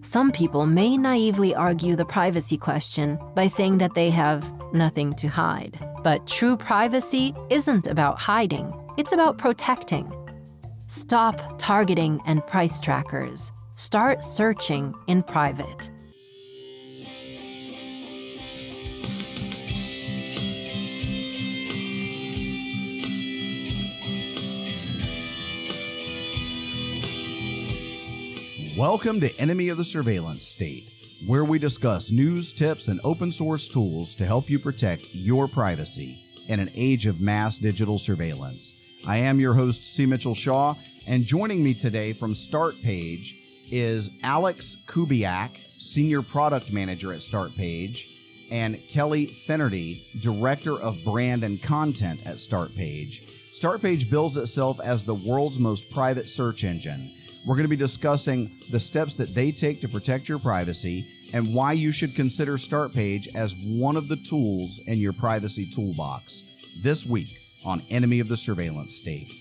Some people may naively argue the privacy question by saying that they have nothing to hide. But true privacy isn't about hiding, it's about protecting. Stop targeting and price trackers. Start searching in private. Welcome to Enemy of the Surveillance State, where we discuss news, tips, and open source tools to help you protect your privacy in an age of mass digital surveillance. I am your host, C. Mitchell Shaw, and joining me today from StartPage is Alex Kubiak, Senior Product Manager at StartPage, and Kelly Finnerty, Director of Brand and Content at StartPage. StartPage bills itself as the world's most private search engine we're going to be discussing the steps that they take to protect your privacy and why you should consider StartPage as one of the tools in your privacy toolbox this week on Enemy of the Surveillance State.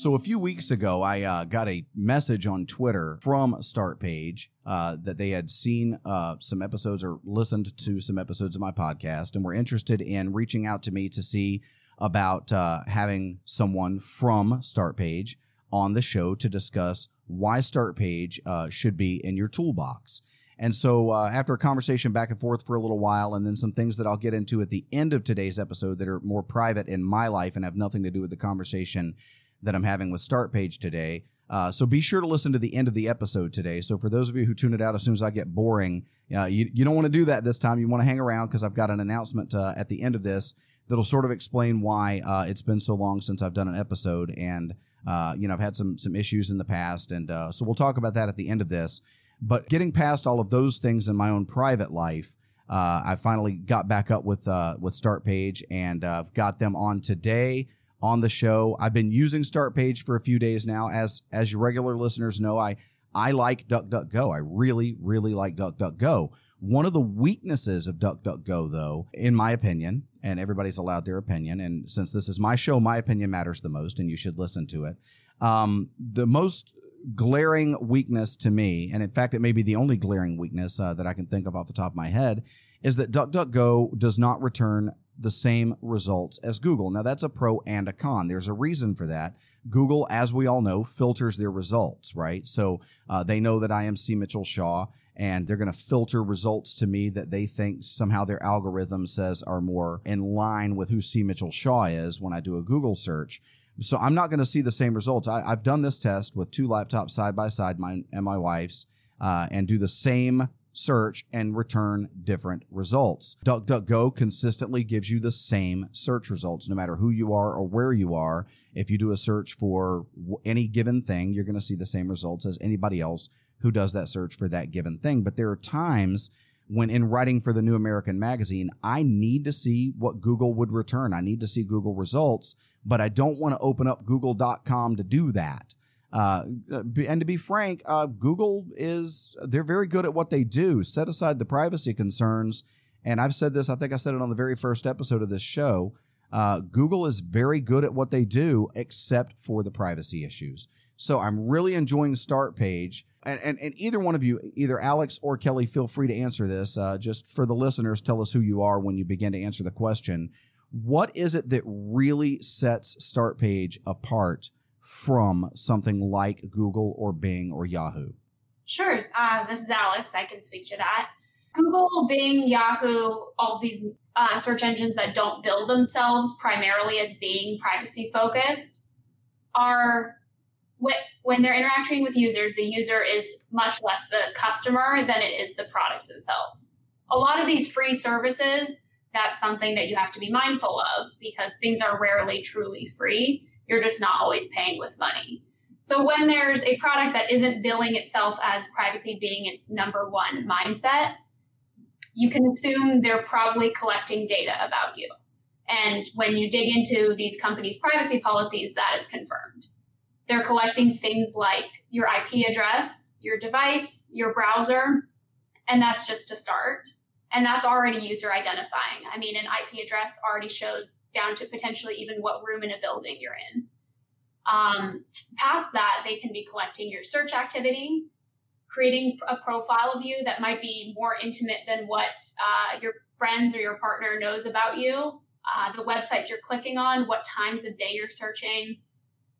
So a few weeks ago, I uh, got a message on Twitter from StartPage uh, that they had seen uh, some episodes or listened to some episodes of my podcast and were interested in reaching out to me to see about uh, having someone from StartPage on the show to discuss why StartPage uh, should be in your toolbox. And so, uh, after a conversation back and forth for a little while, and then some things that I'll get into at the end of today's episode that are more private in my life and have nothing to do with the conversation that I'm having with StartPage today. Uh, so be sure to listen to the end of the episode today. So for those of you who tune it out as soon as I get boring, uh, you, you don't want to do that this time. You want to hang around because I've got an announcement uh, at the end of this that'll sort of explain why uh, it's been so long since I've done an episode. And, uh, you know, I've had some, some issues in the past. And uh, so we'll talk about that at the end of this. But getting past all of those things in my own private life, I finally got back up with, with StartPage and I've got them on today on the show. I've been using StartPage for a few days now. As as your regular listeners know, I I like DuckDuckGo. I really, really like DuckDuckGo. One of the weaknesses of DuckDuckGo, though, in my opinion, and everybody's allowed their opinion, and since this is my show, my opinion matters the most, and you should listen to it. Um, the most glaring weakness to me, and in fact, it may be the only glaring weakness uh, that I can think of off the top of my head, is that DuckDuckGo does not return the same results as Google. Now, that's a pro and a con. There's a reason for that. Google, as we all know, filters their results, right? So uh, they know that I am C. Mitchell Shaw, and they're going to filter results to me that they think somehow their algorithm says are more in line with who C. Mitchell Shaw is when I do a Google search. So I'm not going to see the same results. I, have done this test with two laptops side by side, mine and my wife's, uh, and do the same search and return different results. DuckDuckGo consistently gives you the same search results, no matter who you are or where you are. If you do a search for any given thing, you're going to see the same results as anybody else who does that search for that given thing. But there are times when in writing for the New American Magazine, I need to see what Google would return. I need to see Google results, but I don't want to open up google.com to do that. Uh, and to be frank, uh, Google is they're very good at what they do. Set aside the privacy concerns, and I've said this. I think I said it on the very first episode of this show. Uh, Google is very good at what they do, except for the privacy issues. So I'm really enjoying StartPage. And, and, and either one of you, either Alex or Kelly, feel free to answer this. Uh, just for the listeners, tell us who you are when you begin to answer the question. What is it that really sets Start Page apart from something like Google or Bing or Yahoo? Sure. Uh, this is Alex. I can speak to that. Google, Bing, Yahoo, all these uh, search engines that don't build themselves primarily as being privacy focused are when they're interacting with users, the user is much less the customer than it is the product themselves. A lot of these free services, that's something that you have to be mindful of because things are rarely truly free. You're just not always paying with money. So when there's a product that isn't billing itself as privacy being its number one mindset, you can assume they're probably collecting data about you. And when you dig into these companies' privacy policies, that is confirmed. They're collecting things like your IP address, your device, your browser, and that's just to start. And that's already user identifying. I mean, an IP address already shows down to potentially even what room in a building you're in. Um, past that, they can be collecting your search activity, creating a profile of you that might be more intimate than what uh, your friends or your partner knows about you, uh, the websites you're clicking on, what times of day you're searching,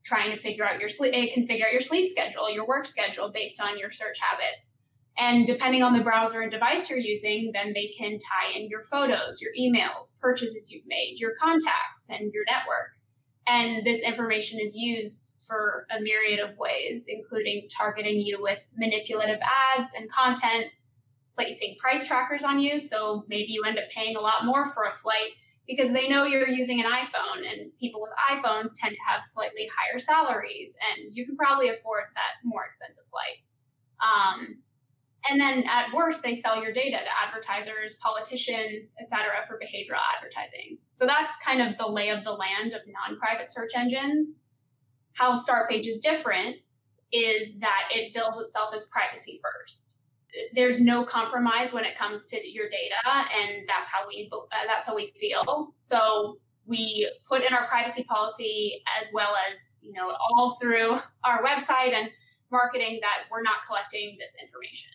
trying to figure out your sleep. It can figure out your sleep schedule, your work schedule based on your search habits. And depending on the browser and device you're using, then they can tie in your photos, your emails, purchases you've made, your contacts, and your network. And this information is used for a myriad of ways, including targeting you with manipulative ads and content, placing price trackers on you. So maybe you end up paying a lot more for a flight because they know you're using an iPhone, and people with iPhones tend to have slightly higher salaries, and you can probably afford that more expensive flight. Um, and then at worst they sell your data to advertisers politicians etc for behavioral advertising. So that's kind of the lay of the land of non-private search engines. How startpage is different is that it bills itself as privacy first. There's no compromise when it comes to your data and that's how we uh, that's how we feel. So we put in our privacy policy as well as you know all through our website and marketing that we're not collecting this information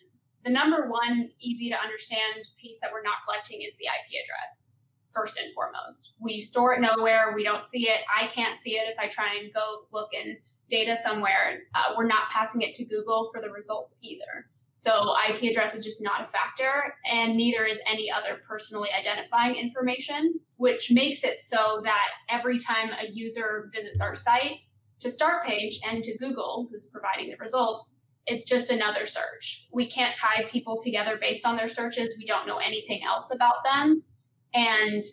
the number one easy to understand piece that we're not collecting is the IP address, first and foremost. We store it nowhere. We don't see it. I can't see it if I try and go look in data somewhere. Uh, we're not passing it to Google for the results either. So IP address is just not a factor, and neither is any other personally identifying information, which makes it so that every time a user visits our site to Start Page and to Google, who's providing the results, it's just another search. We can't tie people together based on their searches. We don't know anything else about them. And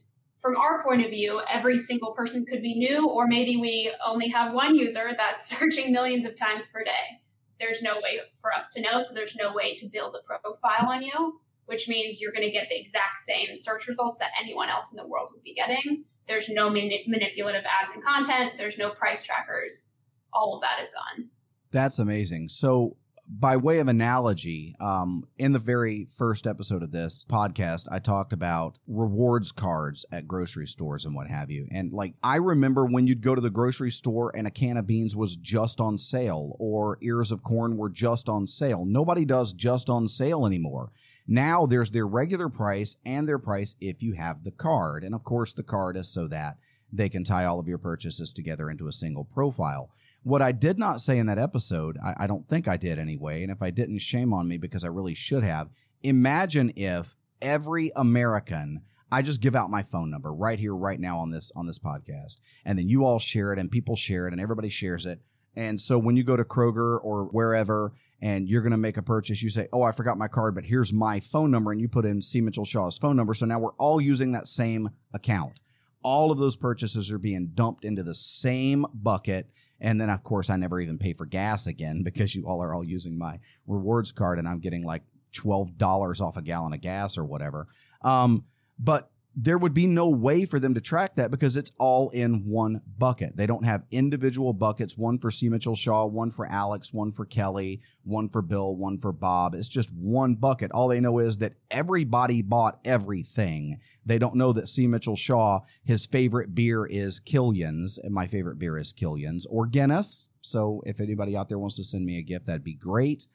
from our point of view, every single person could be new, or maybe we only have one user that's searching millions of times per day. There's no way for us to know, so there's no way to build a profile on you, which means you're going to get the exact same search results that anyone else in the world would be getting. There's no mani- manipulative ads and content, there's no price trackers. All of that is gone. That's amazing. So, by way of analogy, um, in the very first episode of this podcast, I talked about rewards cards at grocery stores and what have you. And like, I remember when you'd go to the grocery store and a can of beans was just on sale or ears of corn were just on sale. Nobody does just on sale anymore. Now there's their regular price and their price if you have the card. And of course, the card is so that they can tie all of your purchases together into a single profile. What I did not say in that episode, I, I don't think I did anyway, and if I didn't, shame on me because I really should have. Imagine if every American I just give out my phone number right here, right now on this on this podcast, and then you all share it, and people share it, and everybody shares it. And so when you go to Kroger or wherever, and you're going to make a purchase, you say, "Oh, I forgot my card, but here's my phone number," and you put in C. Mitchell Shaw's phone number. So now we're all using that same account. All of those purchases are being dumped into the same bucket and then, of course, I never even pay for gas again because you all are all using my rewards card and I'm getting like $12 off a gallon of gas or whatever. Um, but there would be no way for them to track that because it's all in one bucket. They don't have individual buckets, one for C. Mitchell Shaw, one for Alex, one for Kelly, one for Bill, one for Bob. It's just one bucket. All they know is that everybody bought everything. They don't know that C. Mitchell Shaw, his favorite beer is Killian's, and my favorite beer is Killian's or Guinness. So if anybody out there wants to send me a gift, that'd be great.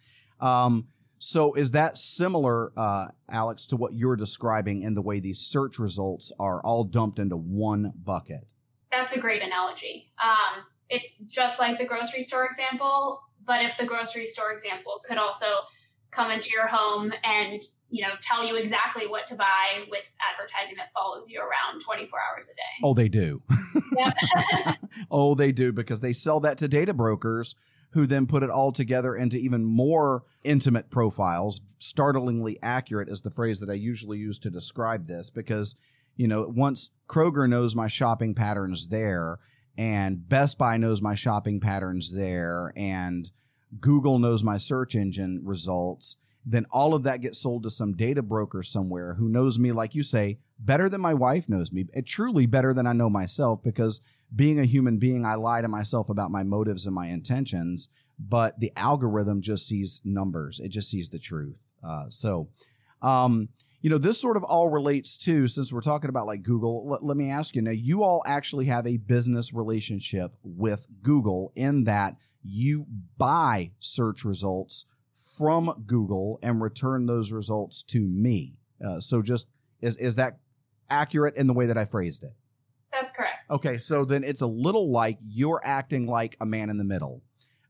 Um, so is that similar, uh, Alex, to what you're describing in the way these search results are all dumped into one bucket? That's a great analogy. Um, it's just like the grocery store example, but if the grocery store example could also come into your home and you know tell you exactly what to buy with advertising that follows you around 24 hours a day. Oh, they do. oh, they do because they sell that to data brokers who then put it all together into even more intimate profiles. Startlingly accurate is the phrase that I usually use to describe this because, you know, once Kroger knows my shopping patterns there, and Best Buy knows my shopping patterns there, and Google knows my search engine results, then all of that gets sold to some data broker somewhere who knows me, like you say, better than my wife knows me, eh, truly better than I know myself because being a human being, I lie to myself about my motives and my intentions, but the algorithm just sees numbers. It just sees the truth. Uh, so, um, you know, this sort of all relates to, since we're talking about like Google, let, let me ask you now, you all actually have a business relationship with Google in that you buy search results from Google and return those results to me. Uh, so just is is that accurate in the way that I phrased it? That's correct. Okay, so then it's a little like you're acting like a man in the middle.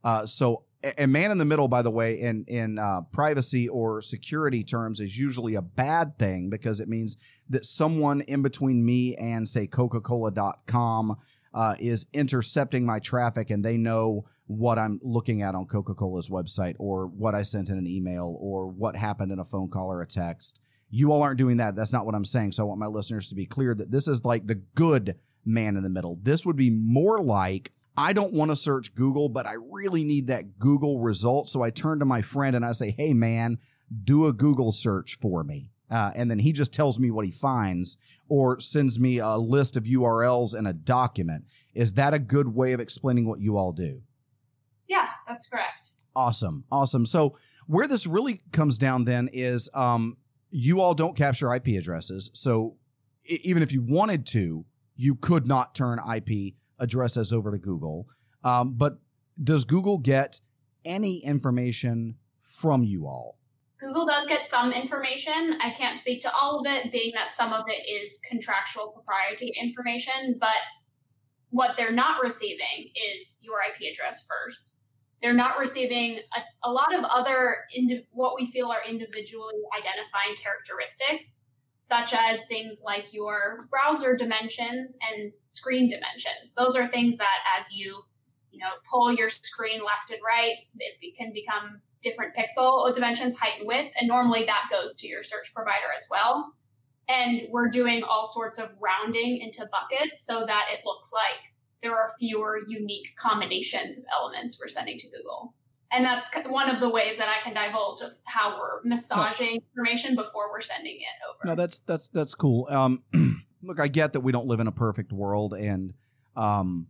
Uh, so a man in the middle, by the way, in in uh, privacy or security terms, is usually a bad thing because it means that someone in between me and say Coca-Cola.com uh, is intercepting my traffic, and they know what I'm looking at on Coca Cola's website or what I sent in an email or what happened in a phone call or a text. You all aren't doing that. That's not what I'm saying. So I want my listeners to be clear that this is like the good man in the middle. This would be more like I don't want to search Google, but I really need that Google result. So I turn to my friend and I say, hey, man, do a Google search for me. Uh, and then he just tells me what he finds or sends me a list of URLs and a document. Is that a good way of explaining what you all do? Yeah, that's correct. Awesome. Awesome. So where this really comes down then is um, you all don't capture IP addresses. So I- even if you wanted to, you could not turn IP addresses over to Google. Um, but does Google get any information from you all? Google does get some information. I can't speak to all of it, being that some of it is contractual proprietary information, but what they're not receiving is your IP address first. They're not receiving a, a lot of other indi- what we feel are individually identifying characteristics, such as things like your browser dimensions and screen dimensions. Those are things that, as you you know pull your screen left and right, it can become different pixel dimensions, height and width, and normally that goes to your search provider as well. And we're doing all sorts of rounding into buckets so that it looks like there are fewer unique combinations of elements we're sending to Google. And that's one of the ways that I can divulge of how we're massaging no. information before we're sending it over. No, that's that's that's cool. Um, look, I get that we don't live in a perfect world, and um,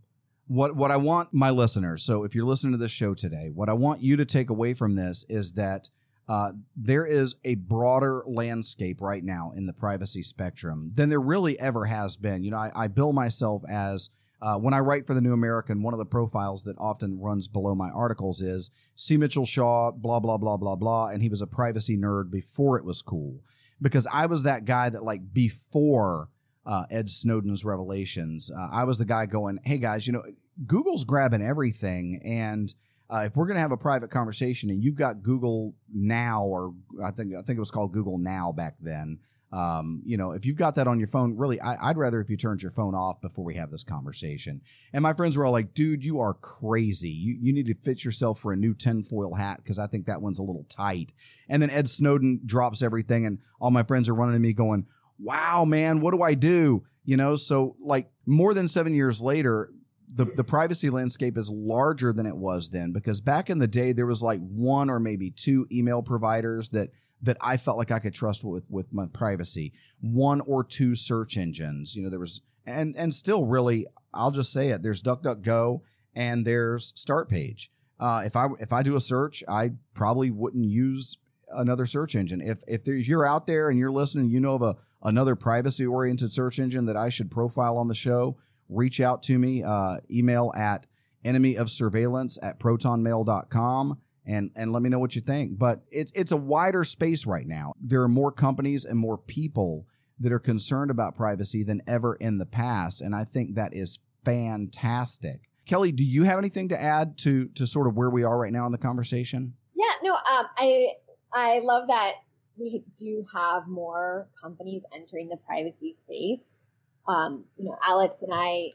what what I want my listeners. So, if you're listening to this show today, what I want you to take away from this is that uh, there is a broader landscape right now in the privacy spectrum than there really ever has been. You know, I, I bill myself as uh, when I write for the New American, one of the profiles that often runs below my articles is C. Mitchell Shaw, blah, blah, blah, blah, blah. And he was a privacy nerd before it was cool. Because I was that guy that, like, before uh, Ed Snowden's revelations, uh, I was the guy going, hey, guys, you know, Google's grabbing everything. And uh, if we're going to have a private conversation and you've got Google Now, or I think, I think it was called Google Now back then, um, you know, if you've got that on your phone, really, I, would rather if you turned your phone off before we have this conversation. And my friends were all like, dude, you are crazy. You, you need to fit yourself for a new tinfoil hat because I think that one's a little tight. And then Ed Snowden drops everything, and all my friends are running to me going, wow, man, what do I do? You know, so like more than seven years later, the, the privacy landscape is larger than it was then because back in the day there was like one or maybe two email providers that that I felt like I could trust with with my privacy. One or two search engines. You know, there was and and still really, I'll just say it. There's DuckDuckGo and there's Startpage. Uh, if I if I do a search, I probably wouldn't use another search engine. If if, there, if you're out there and you're listening, you know of a another privacy oriented search engine that I should profile on the show, reach out to me. Uh, email at enemy of surveillance at protonmail.com and and let me know what you think. But it's it's a wider space right now. There are more companies and more people that are concerned about privacy than ever in the past, and I think that is fantastic. Kelly, do you have anything to add to to sort of where we are right now in the conversation? Yeah, no, um, I I love that we do have more companies entering the privacy space. Um, you know, Alex and I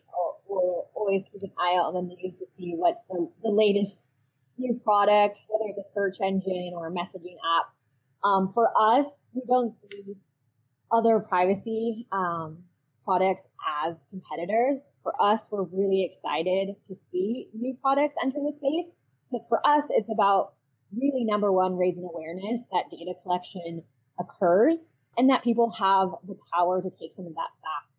will always keep an eye out on the news to see what the, the latest new product, whether it's a search engine or a messaging app. Um, for us, we don't see other privacy um, products as competitors. For us, we're really excited to see new products enter the space because for us, it's about really number one, raising awareness that data collection occurs and that people have the power to take some of that back.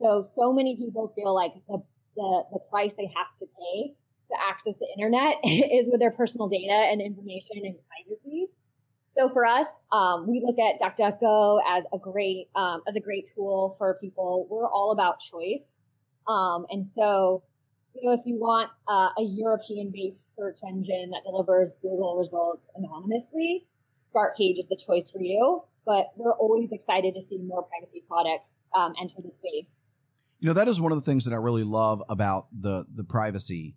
So, so many people feel like the the, the price they have to pay to access the internet is with their personal data and information and privacy. So for us, um, we look at DuckDuckGo as a great um, as a great tool for people. We're all about choice, um, and so you know if you want uh, a European-based search engine that delivers Google results anonymously, Startpage is the choice for you. But we're always excited to see more privacy products um, enter the space. You know that is one of the things that I really love about the the privacy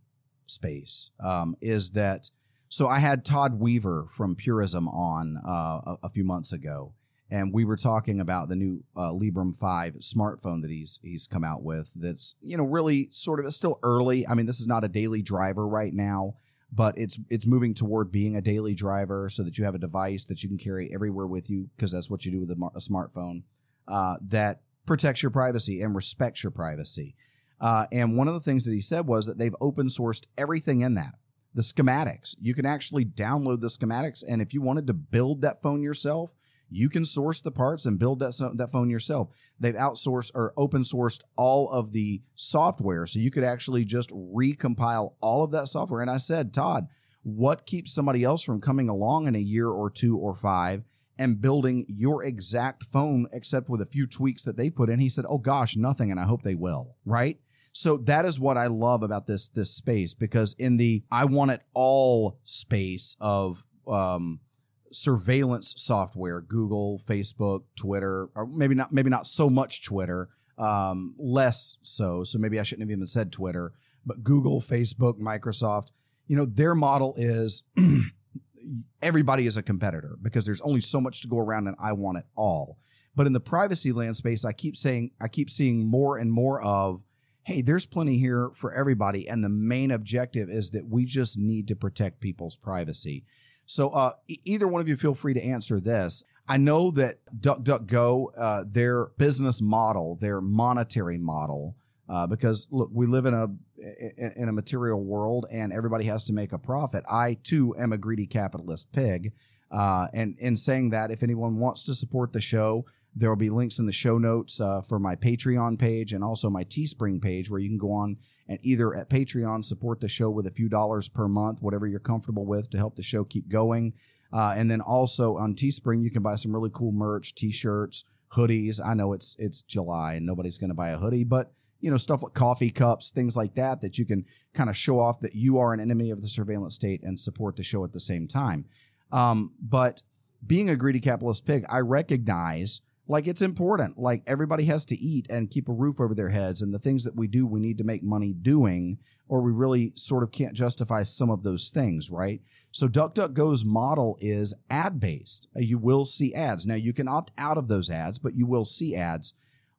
space um, is that so I had Todd Weaver from Purism on uh, a, a, few months ago, and we were talking about the new uh, Librem Five smartphone that he's he's come out with. That's you know really sort of it's still early. I mean, this is not a daily driver right now, but it's it's moving toward being a daily driver, so that you have a device that you can carry everywhere with you because that's what you do with a, a smartphone uh, that protects your privacy and respects your privacy. Uh, and one of the things that he said was that they've open sourced everything in that the schematics. You can actually download the schematics, and if you wanted to build that phone yourself, you can source the parts and build that that phone yourself. They've outsourced or open sourced all of the software, so you could actually just recompile all of that software. And I said, Todd, what keeps somebody else from coming along in a year or two or five and building your exact phone, except with a few tweaks that they put in? He said, Oh gosh, nothing, and I hope they will. Right? So that is what I love about this this space because in the I want it all space of um, surveillance software, Google, Facebook, Twitter, or maybe not maybe not so much Twitter, um, less so. So maybe I shouldn't have even said Twitter, but Google, Facebook, Microsoft. You know, their model is everybody is a competitor because there's only so much to go around, and I want it all. But in the privacy land space, I keep saying I keep seeing more and more of hey, there's plenty here for everybody. And the main objective is that we just need to protect people's privacy. So, uh, e- either one of you feel free to answer this. I know that DuckDuckGo, uh, their business model, their monetary model, uh, because look, we live in a in a material world, and everybody has to make a profit. I too am a greedy capitalist pig, uh, and in saying that, if anyone wants to support the show, there will be links in the show notes uh, for my Patreon page and also my Teespring page where you can go on and either at Patreon support the show with a few dollars per month, whatever you're comfortable with to help the show keep going. Uh, and then also on Teespring, you can buy some really cool merch, t-shirts, hoodies. I know it's it's July and nobody's going to buy a hoodie, but you know stuff like coffee cups, things like that that you can kind of show off that you are an enemy of the surveillance state and support the show at the same time. Um, but being a greedy capitalist pig, I recognize like it's important. Like everybody has to eat and keep a roof over their heads and the things that we do we need to make money doing or we really sort of can't justify some of those things right? So duckduckgo's model is ad based uh, you will see ads. Now you can opt out of those ads but you will see ads.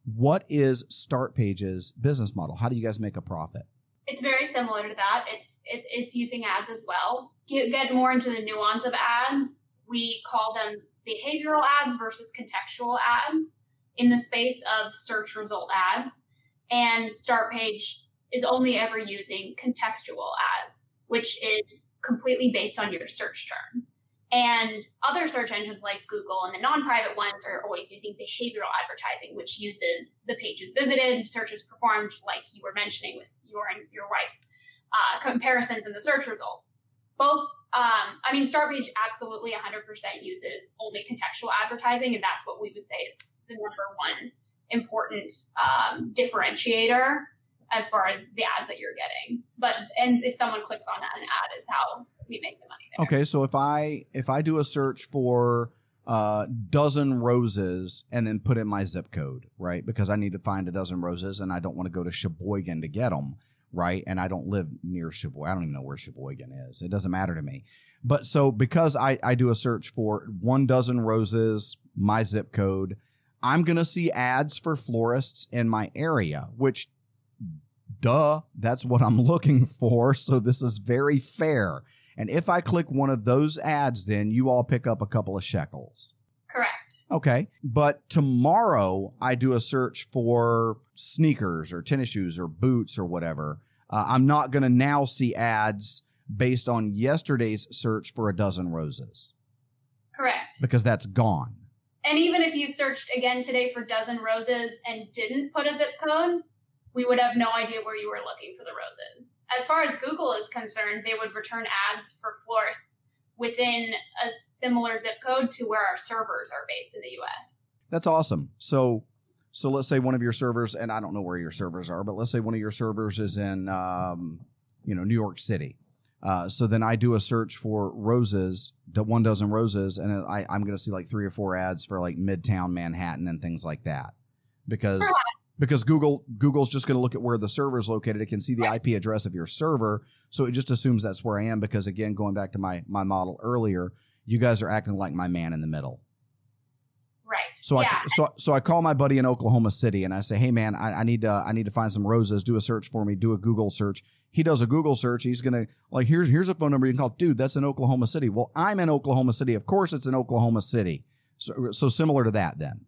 What is Startpage's business model? How do you guys make a profit? It's very similar to that. It's it, it's using ads as well. Get, get more into the nuance of ads. We call them behavioral ads versus contextual ads in the space of search result ads. And Startpage is only ever using contextual ads, which is completely based on your search term. And other search engines like Google and the non private ones are always using behavioral advertising, which uses the pages visited, searches performed, like you were mentioning with your and your wife's uh, comparisons in the search results. Both um, I mean, Startpage absolutely 100% uses only contextual advertising, and that's what we would say is the number one important um, differentiator as far as the ads that you're getting. But and if someone clicks on an ad, is how we make the money. There. Okay, so if I if I do a search for uh, dozen roses and then put in my zip code, right? Because I need to find a dozen roses and I don't want to go to Sheboygan to get them right? And I don't live near Sheboygan. I don't even know where Sheboygan is. It doesn't matter to me. But so because I, I do a search for one dozen roses, my zip code, I'm going to see ads for florists in my area, which, duh, that's what I'm looking for. So this is very fair. And if I click one of those ads, then you all pick up a couple of shekels. Okay. But tomorrow I do a search for sneakers or tennis shoes or boots or whatever. Uh, I'm not going to now see ads based on yesterday's search for a dozen roses. Correct. Because that's gone. And even if you searched again today for dozen roses and didn't put a zip code, we would have no idea where you were looking for the roses. As far as Google is concerned, they would return ads for florists within a similar zip code to where our servers are based in the US. That's awesome. So so let's say one of your servers, and I don't know where your servers are, but let's say one of your servers is in, um, you know, New York City. Uh, so then I do a search for roses, one dozen roses, and I, I'm going to see like three or four ads for like Midtown Manhattan and things like that, because because Google Google's just going to look at where the server is located. It can see the IP address of your server, so it just assumes that's where I am. Because again, going back to my my model earlier, you guys are acting like my man in the middle. Right. So yeah. I so so I call my buddy in Oklahoma City and I say, hey man, I, I need to I need to find some roses. Do a search for me. Do a Google search. He does a Google search. He's gonna like here's here's a phone number you can call. Dude, that's in Oklahoma City. Well, I'm in Oklahoma City. Of course, it's in Oklahoma City. So so similar to that then.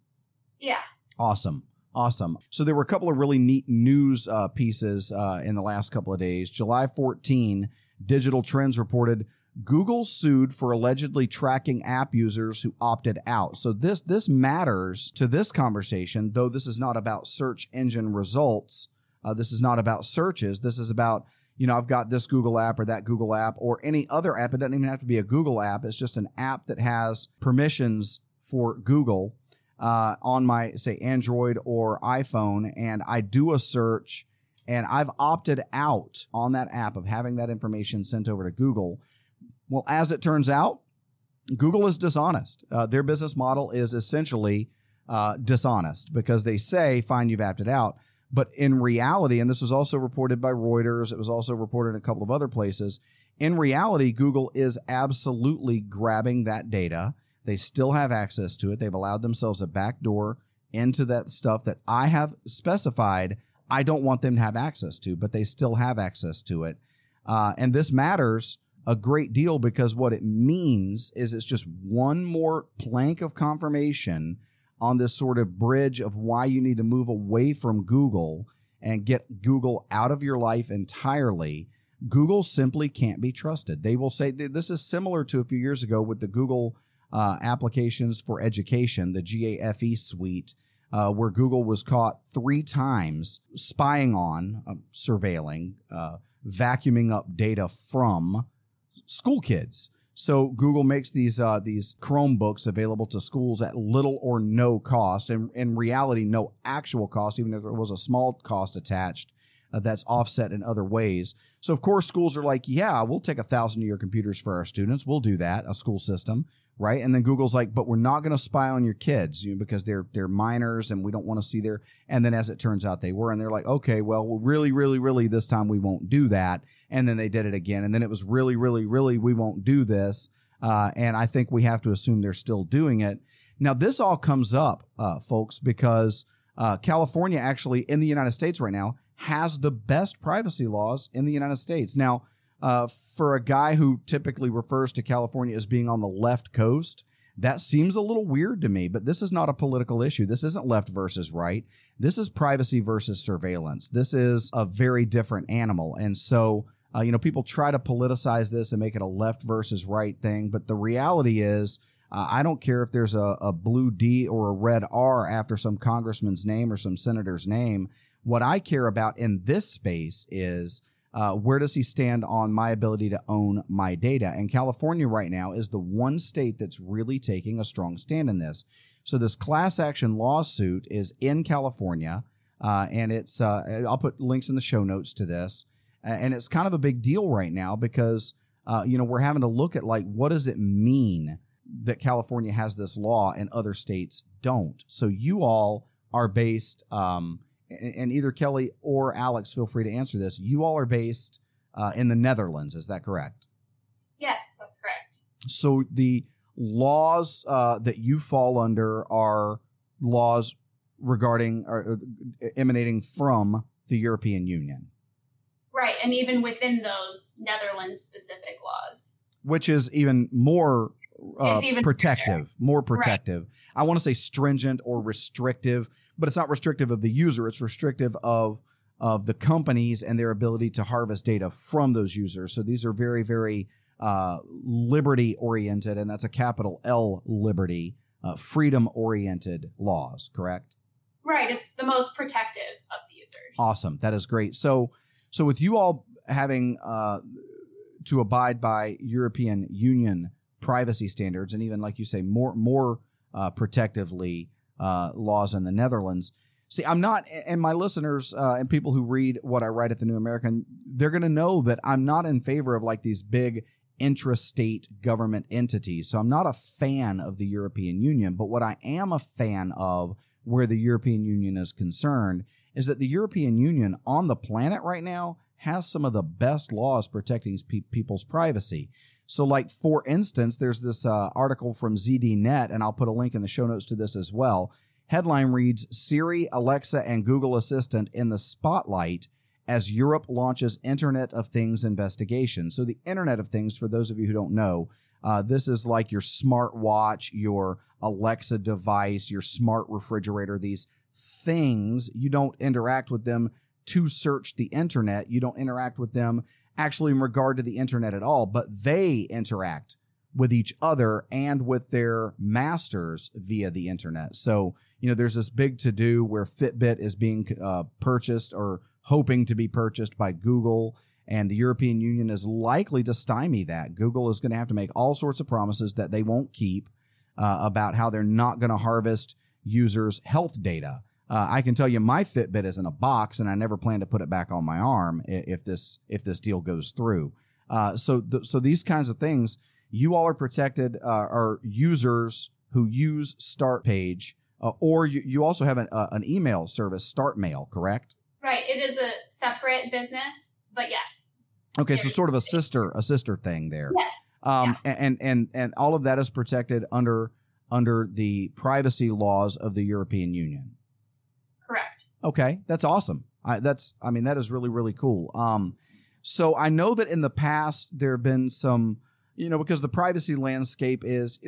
Yeah. Awesome. Awesome. So there were a couple of really neat news uh, pieces uh, in the last couple of days. July 14, Digital Trends reported Google sued for allegedly tracking app users who opted out. So this this matters to this conversation, though this is not about search engine results. Uh, this is not about searches. This is about you know I've got this Google app or that Google app or any other app. It doesn't even have to be a Google app. It's just an app that has permissions for Google uh, on my say Android or iPhone, and I do a search. And I've opted out on that app of having that information sent over to Google well, as it turns out, Google is dishonest. Uh, their business model is essentially uh, dishonest because they say, fine, you've opted out. But in reality, and this was also reported by Reuters, it was also reported in a couple of other places. In reality, Google is absolutely grabbing that data. They still have access to it. They've allowed themselves a back door into that stuff that I have specified I don't want them to have access to, but they still have access to it. Uh, and this matters a great deal because what it means is it's just one more plank of confirmation on this sort of bridge of why you need to move away from Google and get Google out of your life entirely. Google simply can't be trusted. They will say this is similar to a few years ago with the Google uh, applications for education, the GAFE suite, uh, where Google was caught three times spying on, uh, surveilling, uh, vacuuming up data from school kids. So Google makes these uh, these Chromebooks available to schools at little or no cost, and in reality, no actual cost, even if there was a small cost attached. Uh, that's offset in other ways. So of course, schools are like, yeah, we'll take a thousand of your computers for our students. We'll do that. A school system, right? And then Google's like, but we're not going to spy on your kids, you know, because they're they're minors and we don't want to see their. And then as it turns out, they were, and they're like, okay, well, really, really, really, this time we won't do that. And then they did it again, and then it was really, really, really, we won't do this. Uh, and I think we have to assume they're still doing it. Now, this all comes up, uh, folks, because uh, California actually in the United States right now has the best privacy laws in the United States. Now, uh, for a guy who typically refers to California as being on the left coast, that seems a little weird to me, but this is not a political issue. This isn't left versus right. This is privacy versus surveillance. This is a very different animal. And so, uh, you know, people try to politicize this and make it a left versus right thing, but the reality is, uh, I don't care if there's a, a blue D or a red R after some congressman's name or some senator's name. What I care about in this space is uh, where does he stand on my ability to own my data? And California right now is the one state that's really taking a strong stand in this. So this class action lawsuit is in California, uh, and it's uh, I'll put links in the show notes to this, and it's kind of a big deal right now because uh, you know we're having to look at like what does it mean that California has this law and other states don't. So you all are based. Um, and either Kelly or Alex, feel free to answer this. You all are based uh, in the Netherlands, is that correct? Yes, that's correct. So the laws uh, that you fall under are laws regarding or uh, emanating from the European Union. Right, and even within those Netherlands specific laws, which is even more uh, even protective, stricter. more protective. Right. I want to say stringent or restrictive, but it's not restrictive of the user. It's restrictive of of the companies and their ability to harvest data from those users. So these are very, very uh, liberty oriented, and that's a capital L liberty, uh, freedom oriented laws. Correct? Right. It's the most protective of the users. Awesome. That is great. So, so with you all having uh, to abide by European Union privacy standards, and even like you say, more more uh, protectively uh, laws in the Netherlands. See, I'm not, and my listeners uh, and people who read what I write at the New American, they're going to know that I'm not in favor of like these big intrastate government entities. So I'm not a fan of the European Union. But what I am a fan of, where the European Union is concerned, is that the European Union on the planet right now has some of the best laws protecting pe- people's privacy. So, like for instance, there's this uh, article from ZDNet, and I'll put a link in the show notes to this as well. Headline reads Siri, Alexa, and Google Assistant in the spotlight as Europe launches Internet of Things investigation. So, the Internet of Things, for those of you who don't know, uh, this is like your smartwatch, your Alexa device, your smart refrigerator, these things. You don't interact with them to search the internet. You don't interact with them actually in regard to the internet at all, but they interact with each other and with their masters via the internet. So, you know, there's this big to do where Fitbit is being uh, purchased or hoping to be purchased by Google. And the European Union is likely to stymie that. Google is going to have to make all sorts of promises that they won't keep uh, about how they're not going to harvest users' health data. Uh, I can tell you my Fitbit is in a box, and I never plan to put it back on my arm if this if this deal goes through. Uh, so th- so these kinds of things, you all are protected, uh, are users who use Start Page, uh, or you, you also have an, uh, an email service, Start Mail, correct? Right. It is a separate business, but yes. Okay, so sort of a sister a sister thing there. Yes. Um, yeah. and and and all of that is protected under under the privacy laws of the European Union. Okay, that's awesome. I, that's I mean that is really really cool. Um, so I know that in the past there have been some, you know, because the privacy landscape is,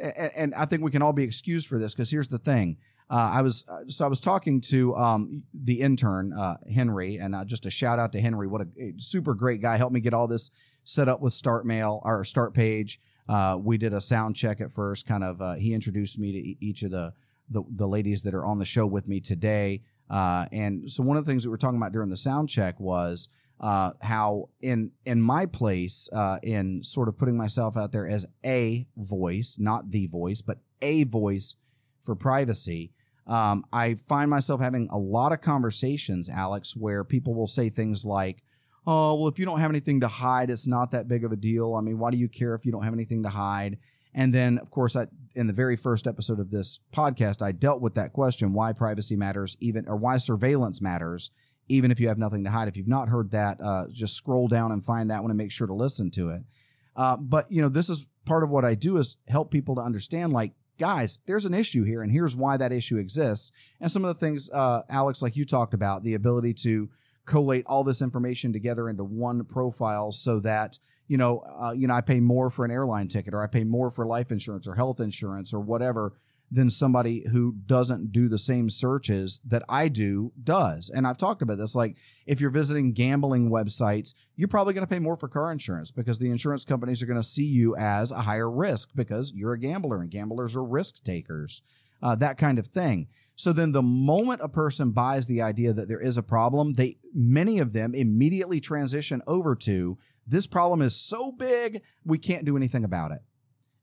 and, I think we can all be excused for this because here's the thing. Uh, I was so I was talking to um, the intern uh, Henry, and uh, just a shout out to Henry. What a, a, super great guy! Helped me get all this set up with Start Mail or Start Page. Uh, we did a sound check at first. Kind of, uh, he introduced me to each of the the, the ladies that are on the show with me today. Uh, and so one of the things that we are talking about during the sound check was uh, how in in my place uh, in sort of putting myself out there as a voice, not the voice, but a voice for privacy. Um, I find myself having a lot of conversations, Alex, where people will say things like, "Oh, well, if you don't have anything to hide, it's not that big of a deal. I mean, why do you care if you don't have anything to hide?" And then, of course, I, in the very first episode of this podcast, I dealt with that question why privacy matters, even or why surveillance matters, even if you have nothing to hide. If you've not heard that, uh, just scroll down and find that one and make sure to listen to it. Uh, but you know, this is part of what I do is help people to understand, like, guys, there's an issue here, and here's why that issue exists. And some of the things, uh, Alex, like you talked about, the ability to collate all this information together into one profile so that you know, uh, you know, I pay more for an airline ticket or I pay more for life insurance or health insurance or whatever than somebody who doesn't do the same searches that I do does. And I've talked about this. Like, if you're visiting gambling websites, you're probably going to pay more for car insurance because the insurance companies are going to see you as a higher risk because you're a gambler and gamblers are risk takers, uh, that kind of thing. So then the moment a person buys the idea that there is a problem, they many of them immediately transition over to this problem is so big, we can't do anything about it.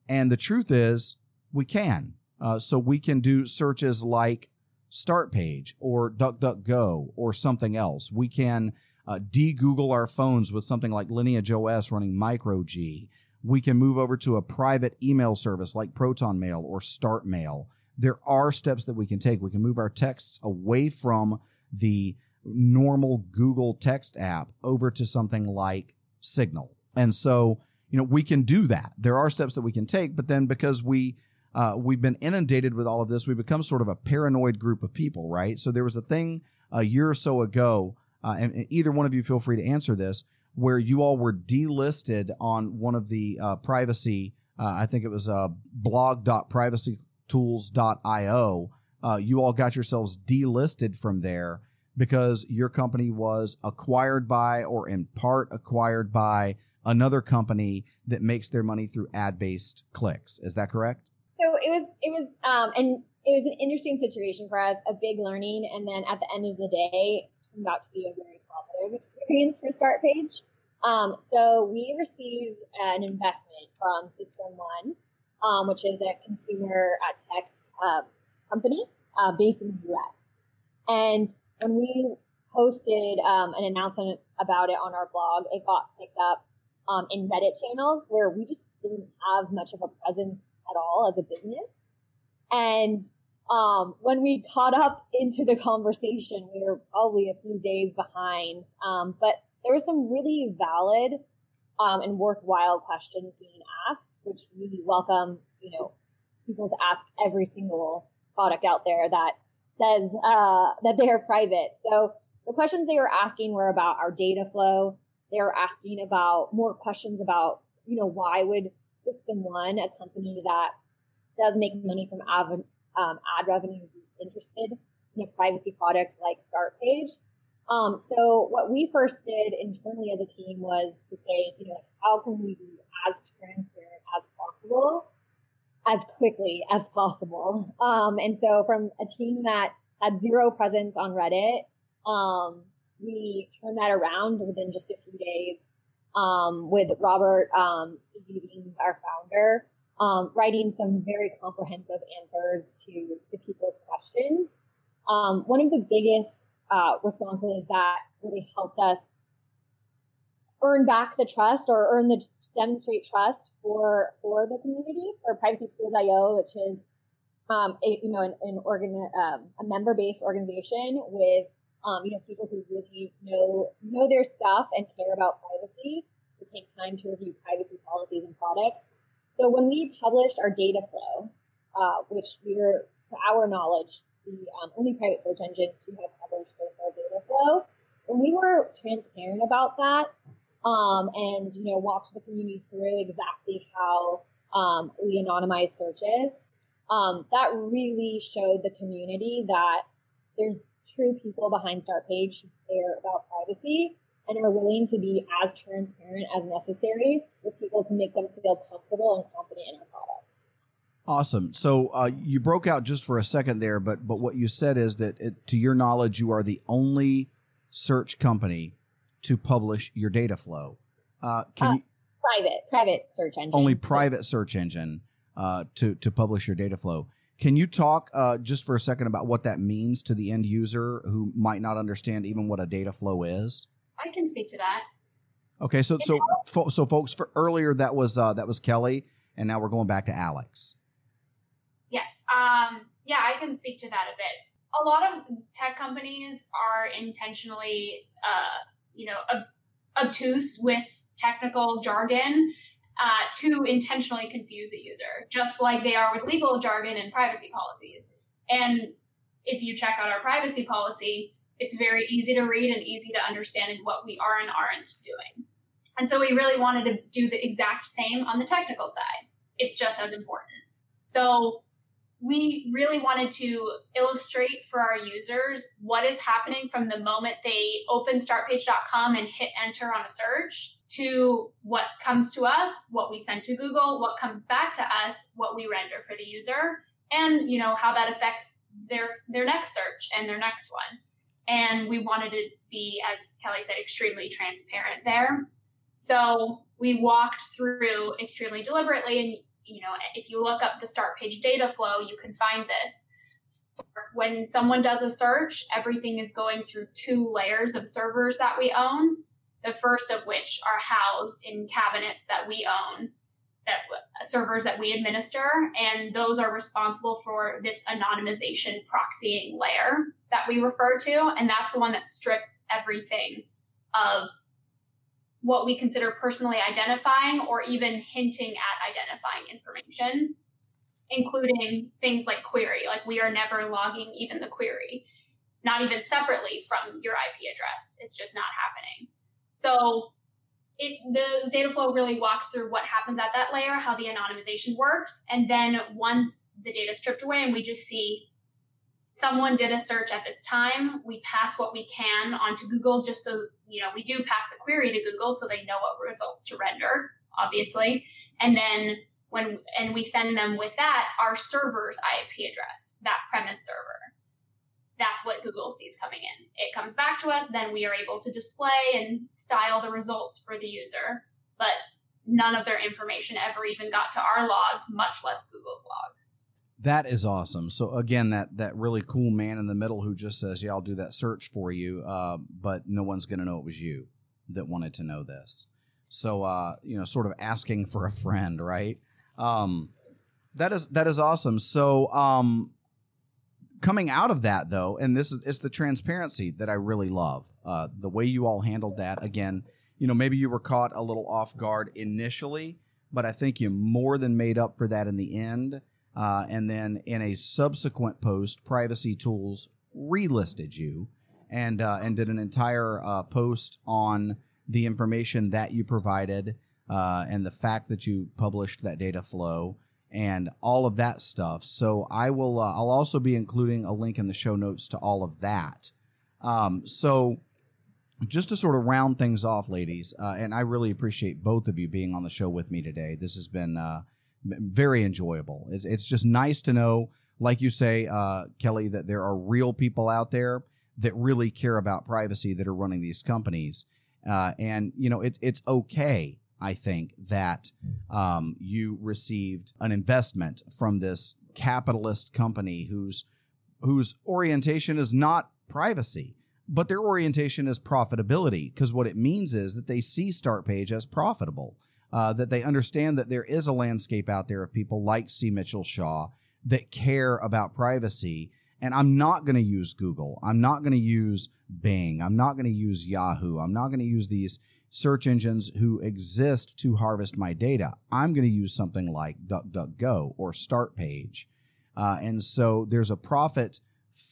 And the truth is, we can. Uh, so we can do searches like Start Page or DuckDuckGo or something else. We can uh, de Google our phones with something like Lineage OS running MicroG. We can move over to a private email service like Proton Mail or Start Mail. There are steps that we can take. We can move our texts away from the normal Google text app over to something like signal. And so, you know, we can do that. There are steps that we can take, but then because we uh, we've been inundated with all of this, we become sort of a paranoid group of people, right? So there was a thing a year or so ago, uh, and, either one of you feel free to answer this, where you all were delisted on one of the uh, privacy. Uh, I think it was uh, blog.privacytools.io. Uh, you all got yourselves delisted from there because your company was acquired by or in part acquired by another company that makes their money through ad-based clicks. Is that correct? So it was it was um and it was an interesting situation for us, a big learning, and then at the end of the day, turned out to be a very positive experience for Start Page. Um, so we received an investment from System One, um, which is a consumer uh, tech uh, company uh, based in the U.S. And when we posted um, an announcement about it on our blog, it got picked up um, in Reddit channels where we just didn't have much of a presence at all as a business. And um, when we caught up into the conversation, we were probably a few days behind. Um, but there were some really valid um, and worthwhile questions being asked, which we welcome, you know, people to ask every single product out there that says uh, that they are private. So the questions they were asking were about our data flow. They were asking about more questions about, you know, why would System One, a company that does make money from ad, um, ad revenue, be interested in a privacy product like Start Page? Um, so what we first did internally as a team was to say, you know, how can we be as transparent as possible, as quickly as possible? Um, and so from a team that had zero presence on Reddit, um, we turned that around within just a few days um, with Robert um, our founder, um, writing some very comprehensive answers to the people's questions. Um, one of the biggest uh, responses that really helped us earn back the trust or earn the demonstrate trust for for the community for Privacy Tools IO, which is um, a, you know an, an organ um, a member based organization with um, you know people who really know know their stuff and care about privacy to take time to review privacy policies and products. So when we published our data flow, uh, which we're to our knowledge the um, only private search engine to have published their full data flow. When we were transparent about that, um, and you know walked the community through exactly how um, we anonymize searches, um, that really showed the community that there's true people behind Start Page who care about privacy and are willing to be as transparent as necessary with people to make them feel comfortable and confident in our product. Awesome. So uh, you broke out just for a second there, but but what you said is that, it, to your knowledge, you are the only search company to publish your data flow. Uh, can uh, you, private private search engine only private search engine uh, to to publish your data flow. Can you talk uh, just for a second about what that means to the end user who might not understand even what a data flow is? I can speak to that. Okay, so so so folks, for earlier that was uh, that was Kelly, and now we're going back to Alex. Yes. Um, yeah, I can speak to that a bit. A lot of tech companies are intentionally, uh, you know, ob- obtuse with technical jargon uh, to intentionally confuse the user, just like they are with legal jargon and privacy policies. And if you check out our privacy policy, it's very easy to read and easy to understand what we are and aren't doing. And so we really wanted to do the exact same on the technical side. It's just as important. So we really wanted to illustrate for our users what is happening from the moment they open startpage.com and hit enter on a search to what comes to us, what we send to Google, what comes back to us, what we render for the user, and you know how that affects their their next search and their next one. And we wanted to be, as Kelly said, extremely transparent there. So we walked through extremely deliberately and you know, if you look up the start page data flow, you can find this. When someone does a search, everything is going through two layers of servers that we own. The first of which are housed in cabinets that we own, that servers that we administer, and those are responsible for this anonymization proxying layer that we refer to, and that's the one that strips everything of what we consider personally identifying or even hinting at identifying information, including things like query. Like we are never logging even the query, not even separately from your IP address. It's just not happening. So it, the data flow really walks through what happens at that layer, how the anonymization works. And then once the data is stripped away and we just see someone did a search at this time. We pass what we can onto Google just so, you know, we do pass the query to Google so they know what results to render, obviously. And then when and we send them with that our server's IP address, that premise server. That's what Google sees coming in. It comes back to us, then we are able to display and style the results for the user. But none of their information ever even got to our logs, much less Google's logs. That is awesome. So again, that that really cool man in the middle who just says, "Yeah, I'll do that search for you," uh, but no one's going to know it was you that wanted to know this. So uh, you know, sort of asking for a friend, right? Um, that is that is awesome. So um, coming out of that though, and this is it's the transparency that I really love. Uh, the way you all handled that. Again, you know, maybe you were caught a little off guard initially, but I think you more than made up for that in the end. Uh, and then in a subsequent post, Privacy Tools relisted you and uh, and did an entire uh, post on the information that you provided uh, and the fact that you published that data flow and all of that stuff. So I will. Uh, I'll also be including a link in the show notes to all of that. Um, so just to sort of round things off, ladies, uh, and I really appreciate both of you being on the show with me today. This has been very enjoyable. It's, it's, just nice to know, like you say, uh, Kelly, that there are real people out there that really care about privacy that are running these companies. Uh, and, you know, it's it's okay, I think, that um, you received an investment from this capitalist company whose whose orientation is not privacy but their orientation is profitability because what it means is that they see Startpage as profitable, uh, that they understand that there is a landscape out there of people like C. Mitchell Shaw that care about privacy. And I'm not going to use Google. I'm not going to use Bing. I'm not going to use Yahoo. I'm not going to use these search engines who exist to harvest my data. I'm going to use something like DuckDuckGo or Startpage. Uh, and so there's a profit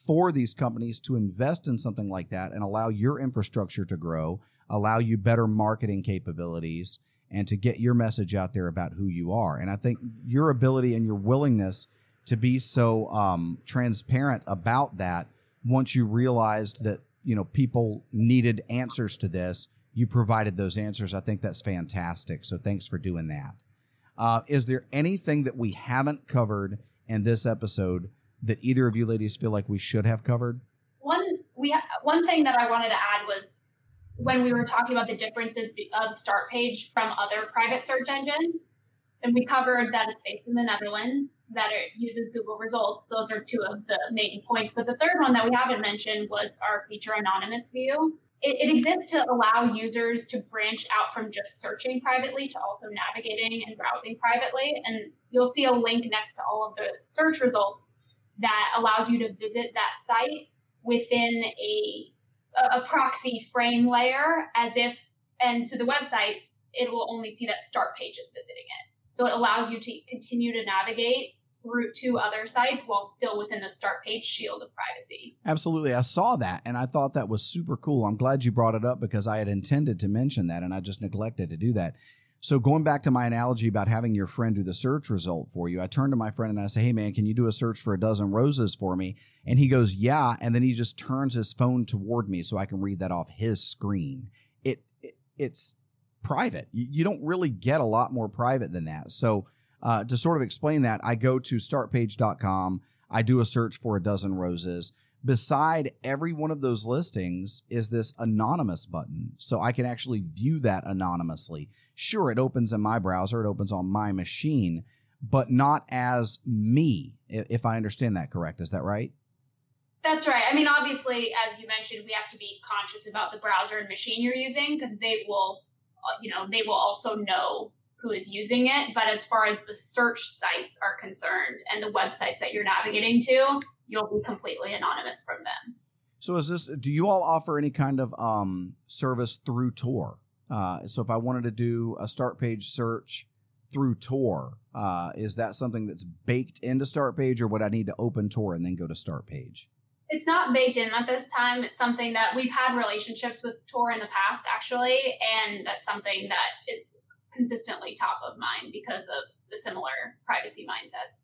for these companies to invest in something like that and allow your infrastructure to grow, allow you better marketing capabilities, and to get your message out there about who you are. And I think your ability and your willingness to be so um, transparent about that once you realized that you know people needed answers to this you provided those answers i think that's fantastic so thanks for doing that. Uh, is there anything that we haven't covered in this episode that either of you ladies feel like we should have covered? One we one thing that I wanted to add was when we were talking about the differences of Startpage from other private search engines, and we covered that it's based in the Netherlands, that it uses Google results. Those are two of the main points. But the third one that we haven't mentioned was our feature anonymous view. It, it, exists to allow users to branch out from just searching privately to also navigating and browsing privately. And you'll see a link next to all of the search results that allows you to visit that site within a, a proxy frame layer as if, and to the websites, it will only see that start page is visiting it. So it allows you to continue to navigate route to other sites while still within the start page shield of privacy. Absolutely. I saw that and I thought that was super cool. I'm glad you brought it up because I had intended to mention that and I just neglected to do that. So going back to my analogy about having your friend do the search result for you, I turn to my friend and I say, "Hey man, can you do a search for a dozen roses for me?" And he goes, "Yeah," and then he just turns his phone toward me so I can read that off his screen. It, it it's private. You, you, don't really get a lot more private than that. So uh, to sort of explain that, I go to startpage.com. I do a search for a dozen roses beside every one of those listings is this anonymous button. So I can actually view that anonymously. Sure, it opens in my browser, it opens on my machine, but not as me, if I understand that correct. Is that right? That's right. I mean, obviously, as you mentioned, we have to be conscious about the browser and machine you're using because they will, uh, you know, they will also know who is using it. But as far as the search sites are concerned and the websites that you're navigating to, you'll be completely anonymous from them. So is this do you all offer any kind of um, service through Tor? Uh, so if I wanted to do a start page search through Tor, uh, is that something that's baked into Start Page, or would I need to open Tor and then go to Start Page? It's not baked in at this time. It's something that we've had relationships with Tor in the past, actually, and that's something that is consistently top of mind because of the similar privacy mindsets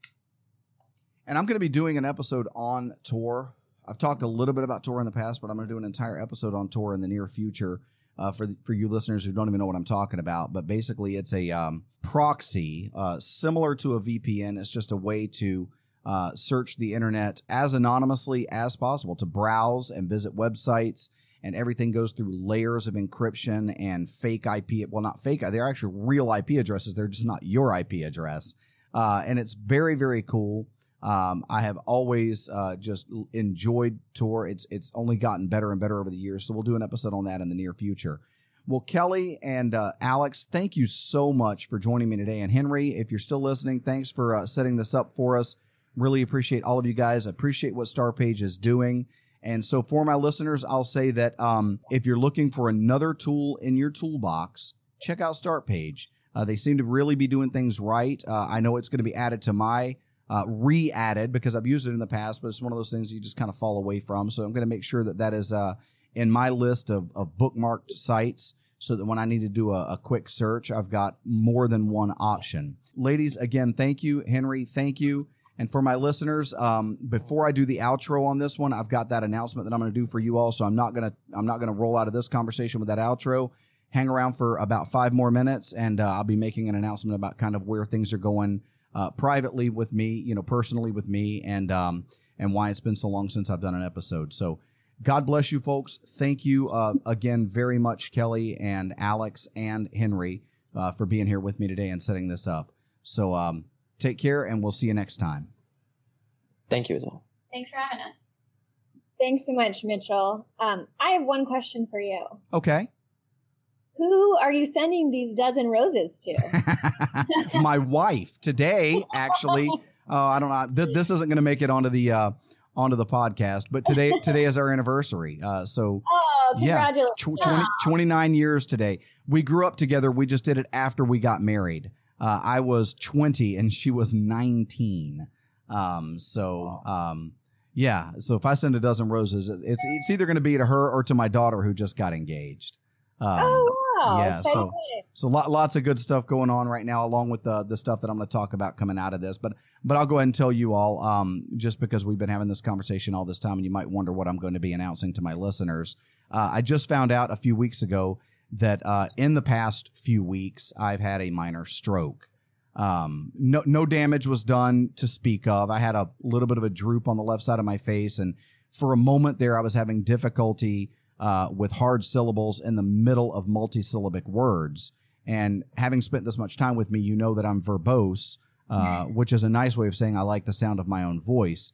and I'm going to be doing an episode on Tor. I've talked a little bit about Tor in the past, but I'm going to do an entire episode on Tor in the near future uh, for the, for you listeners who don't even know what I'm talking about. But basically, it's a um, proxy uh, similar to a VPN. It's just a way to uh, search the internet as anonymously as possible to browse and visit websites. And everything goes through layers of encryption and fake IP. Well, not fake. They're actually real IP addresses. They're just not your IP address. Uh, and it's very, very cool. Um, I have always uh, just enjoyed Tor. It's it's only gotten better and better over the years. So we'll do an episode on that in the near future. Well, Kelly and uh, Alex, thank you so much for joining me today. And Henry, if you're still listening, thanks for uh, setting this up for us. Really appreciate all of you guys. Appreciate what Startpage is doing. And so, for my listeners, I'll say that um, if you're looking for another tool in your toolbox, check out Startpage. Uh, they seem to really be doing things right. Uh, I know it's going to be added to my uh, re-added because I've used it in the past, but it's one of those things you just kind of fall away from. So I'm going to make sure that that is uh, in my list of, of bookmarked sites so that when I need to do a, a, quick search, I've got more than one option. Ladies, again, thank you. Henry, thank you. And for my listeners, um, before I do the outro on this one, I've got that announcement that I'm going to do for you all. So I'm not going to I'm not going to roll out of this conversation with that outro. Hang around for about five more minutes, and uh, I'll be making an announcement about kind of where things are going uh, privately with me, you know, personally with me, and um, and why it's been so long since I've done an episode. So, God bless you, folks. Thank you uh, again very much, Kelly and Alex and Henry, uh, for being here with me today and setting this up. So, um, take care, and we'll see you next time. Thank you as well. Thanks for having us. Thanks so much, Mitchell. Um, I have one question for you. Okay. Who are you sending these dozen roses to? My wife today, actually. Uh, I don't know. Th- this isn't going to make it onto the uh, onto the podcast, but today today is our anniversary. Uh, so oh, congratulations! Yeah, tw- 20, 29 years today. We grew up together. We just did it after we got married. Uh, I was 20 and she was 19. Um, so um, yeah. So if I send a dozen roses, it's it's either going to be to her or to my daughter who just got engaged. Um, oh wow! Yeah, so so lot, lots of good stuff going on right now, along with the the stuff that I'm going to talk about coming out of this. But but I'll go ahead and tell you all, um, just because we've been having this conversation all this time, and you might wonder what I'm going to be announcing to my listeners. Uh, I just found out a few weeks ago that uh, in the past few weeks I've had a minor stroke. Um, no no damage was done to speak of. I had a little bit of a droop on the left side of my face, and for a moment there, I was having difficulty uh, with hard syllables in the middle of multisyllabic words. And having spent this much time with me, you know that I'm verbose, uh, which is a nice way of saying I like the sound of my own voice.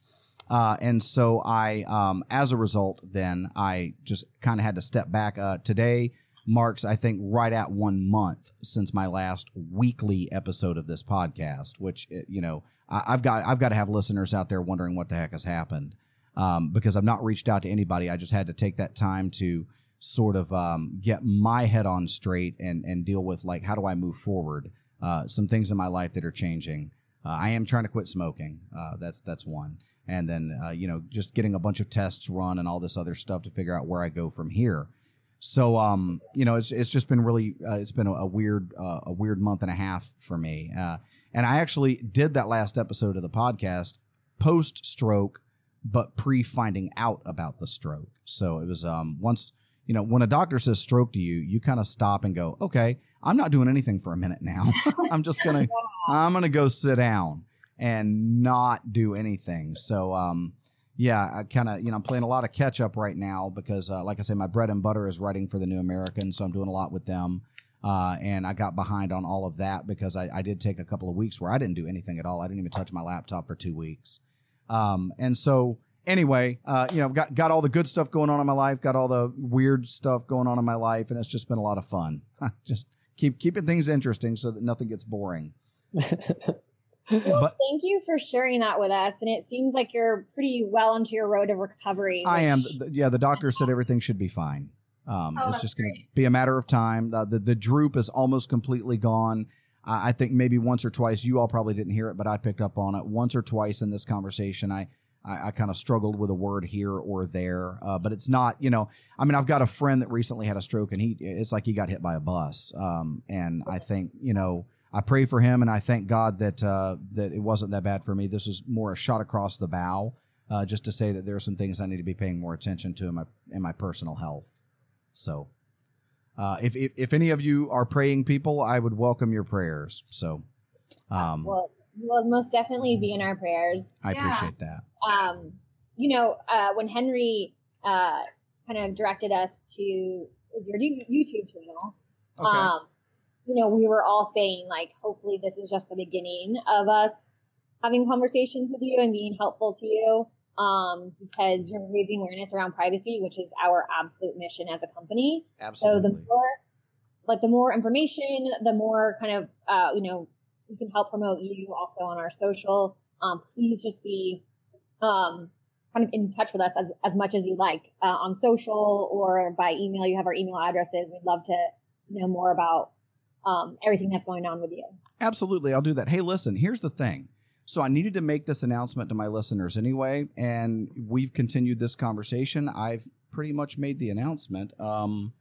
Uh, and so I, um, as a result, then I just kind of had to step back. Uh, today marks, I think, right at one month since my last weekly episode of this podcast. Which uh, you know, I, have got I've got to have listeners out there wondering what the heck has happened um, because I've not reached out to anybody. I just had to take that time to sort of um, get my head on straight and and deal with like how do I move forward. Uh, some things in my life that are changing. Uh, I am trying to quit smoking. Uh, that's that's one, and then uh, you know just getting a bunch of tests run and all this other stuff to figure out where I go from here. So um, you know, it's it's just been really uh, it's been a, a weird uh, a weird month and a half for me. Uh, and I actually did that last episode of the podcast post stroke but pre finding out about the stroke. So it was um, once, you know, when a doctor says stroke to you, you kind of stop and go, okay, I'm not doing anything for a minute now. I'm just going to, I'm to go sit down and not do anything. So, um, yeah, I kind of, you know, I'm playing a lot of catch up right now because, uh, like I say, my bread and butter is writing for the New American. So I'm doing a lot with them. Uh, and I got behind on all of that because I, I, did take a couple of weeks where I didn't do anything at all. I didn't even touch my laptop for two weeks. Um, and so anyway, uh, you know, got got all the good stuff going on in my life, got all the weird stuff going on in my life, and it's just been a lot of fun. just keep keeping things interesting so that nothing gets boring. well, but, thank you for sharing that with us. And it seems like you're pretty well into your road of recovery. I am. Yeah, the doctor said everything should be fine. Um, oh, it's just going to be a matter of time. Uh, the the droop is almost completely gone. I think maybe once or twice, you all probably didn't hear it, but I picked up on it once or twice in this conversation. I, I, I kind of struggled with a word here or there, uh, but it's not, you know, I mean, I've got a friend that recently had a stroke and he, it's like he got hit by a bus. Um, and I think, you know, I pray for him and I thank God that, uh, that it wasn't that bad for me. This was more a shot across the bow, uh, just to say that there are some things I need to be paying more attention to in my, in my personal health. So, uh, if, if if any of you are praying people, I would welcome your prayers. So, um, Well, will most definitely be in our prayers. I Yeah. appreciate that. um, you know, uh, when Henry uh, kind of directed us to is your YouTube channel, um, you know, we were all saying like, hopefully, this is just the beginning of us having conversations with you and being helpful to you, um, because you're raising awareness around privacy, which is our absolute mission as a company. Absolutely. So the more, like the more information, the more kind of, uh, you know, we can help promote you also on our social. Um, please just be, um, kind of in touch with us as, as much as you like, uh, on social or by email. You have our email addresses. We'd love to know more about, um, everything that's going on with you. Absolutely, I'll do that. Hey, listen, here's the thing. So I needed to make this announcement to my listeners anyway, and we've continued this conversation. I've pretty much made the announcement, um,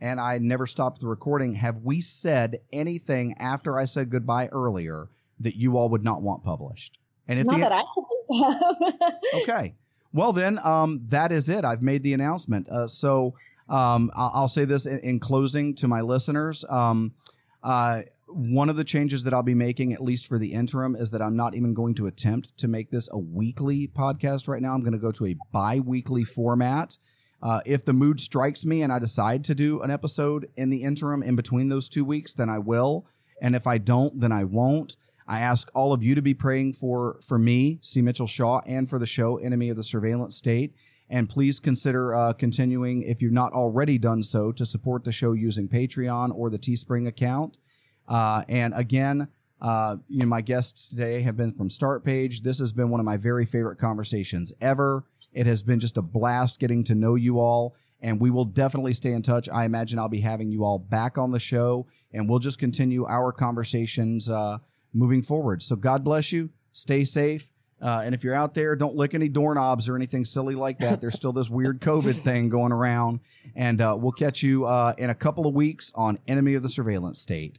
and I never stopped the recording. Have we said anything after I said goodbye earlier that you all would not want published? And if Not the, that I okay. Well, then, um, that is it. I've made the announcement. Uh, so um, I'll, I'll say this in, in closing to my listeners. Um, uh, one of the changes that I'll be making, at least for the interim, is that I'm not even going to attempt to make this a weekly podcast right now. I'm going to go to a bi weekly format. Uh, if the mood strikes me and I decide to do an episode in the interim in between those two weeks, then I will. And if I don't, then I won't. I ask all of you to be praying for for me, C. Mitchell Shaw, and for the show Enemy of the Surveillance State. And please consider uh, continuing, if you've not already done so, to support the show using Patreon or the Teespring account. Uh, and again, uh, you know, my guests today have been from Start Page. This has been one of my very favorite conversations ever. It has been just a blast getting to know you all, and we will definitely stay in touch. I imagine I'll be having you all back on the show, and we'll just continue our conversations uh, moving forward. So God bless you. Stay safe. Uh, and if you're out there, don't lick any doorknobs or anything silly like that. There's still this weird COVID thing going around. And uh, we'll catch you uh, in a couple of weeks on Enemy of the Surveillance State.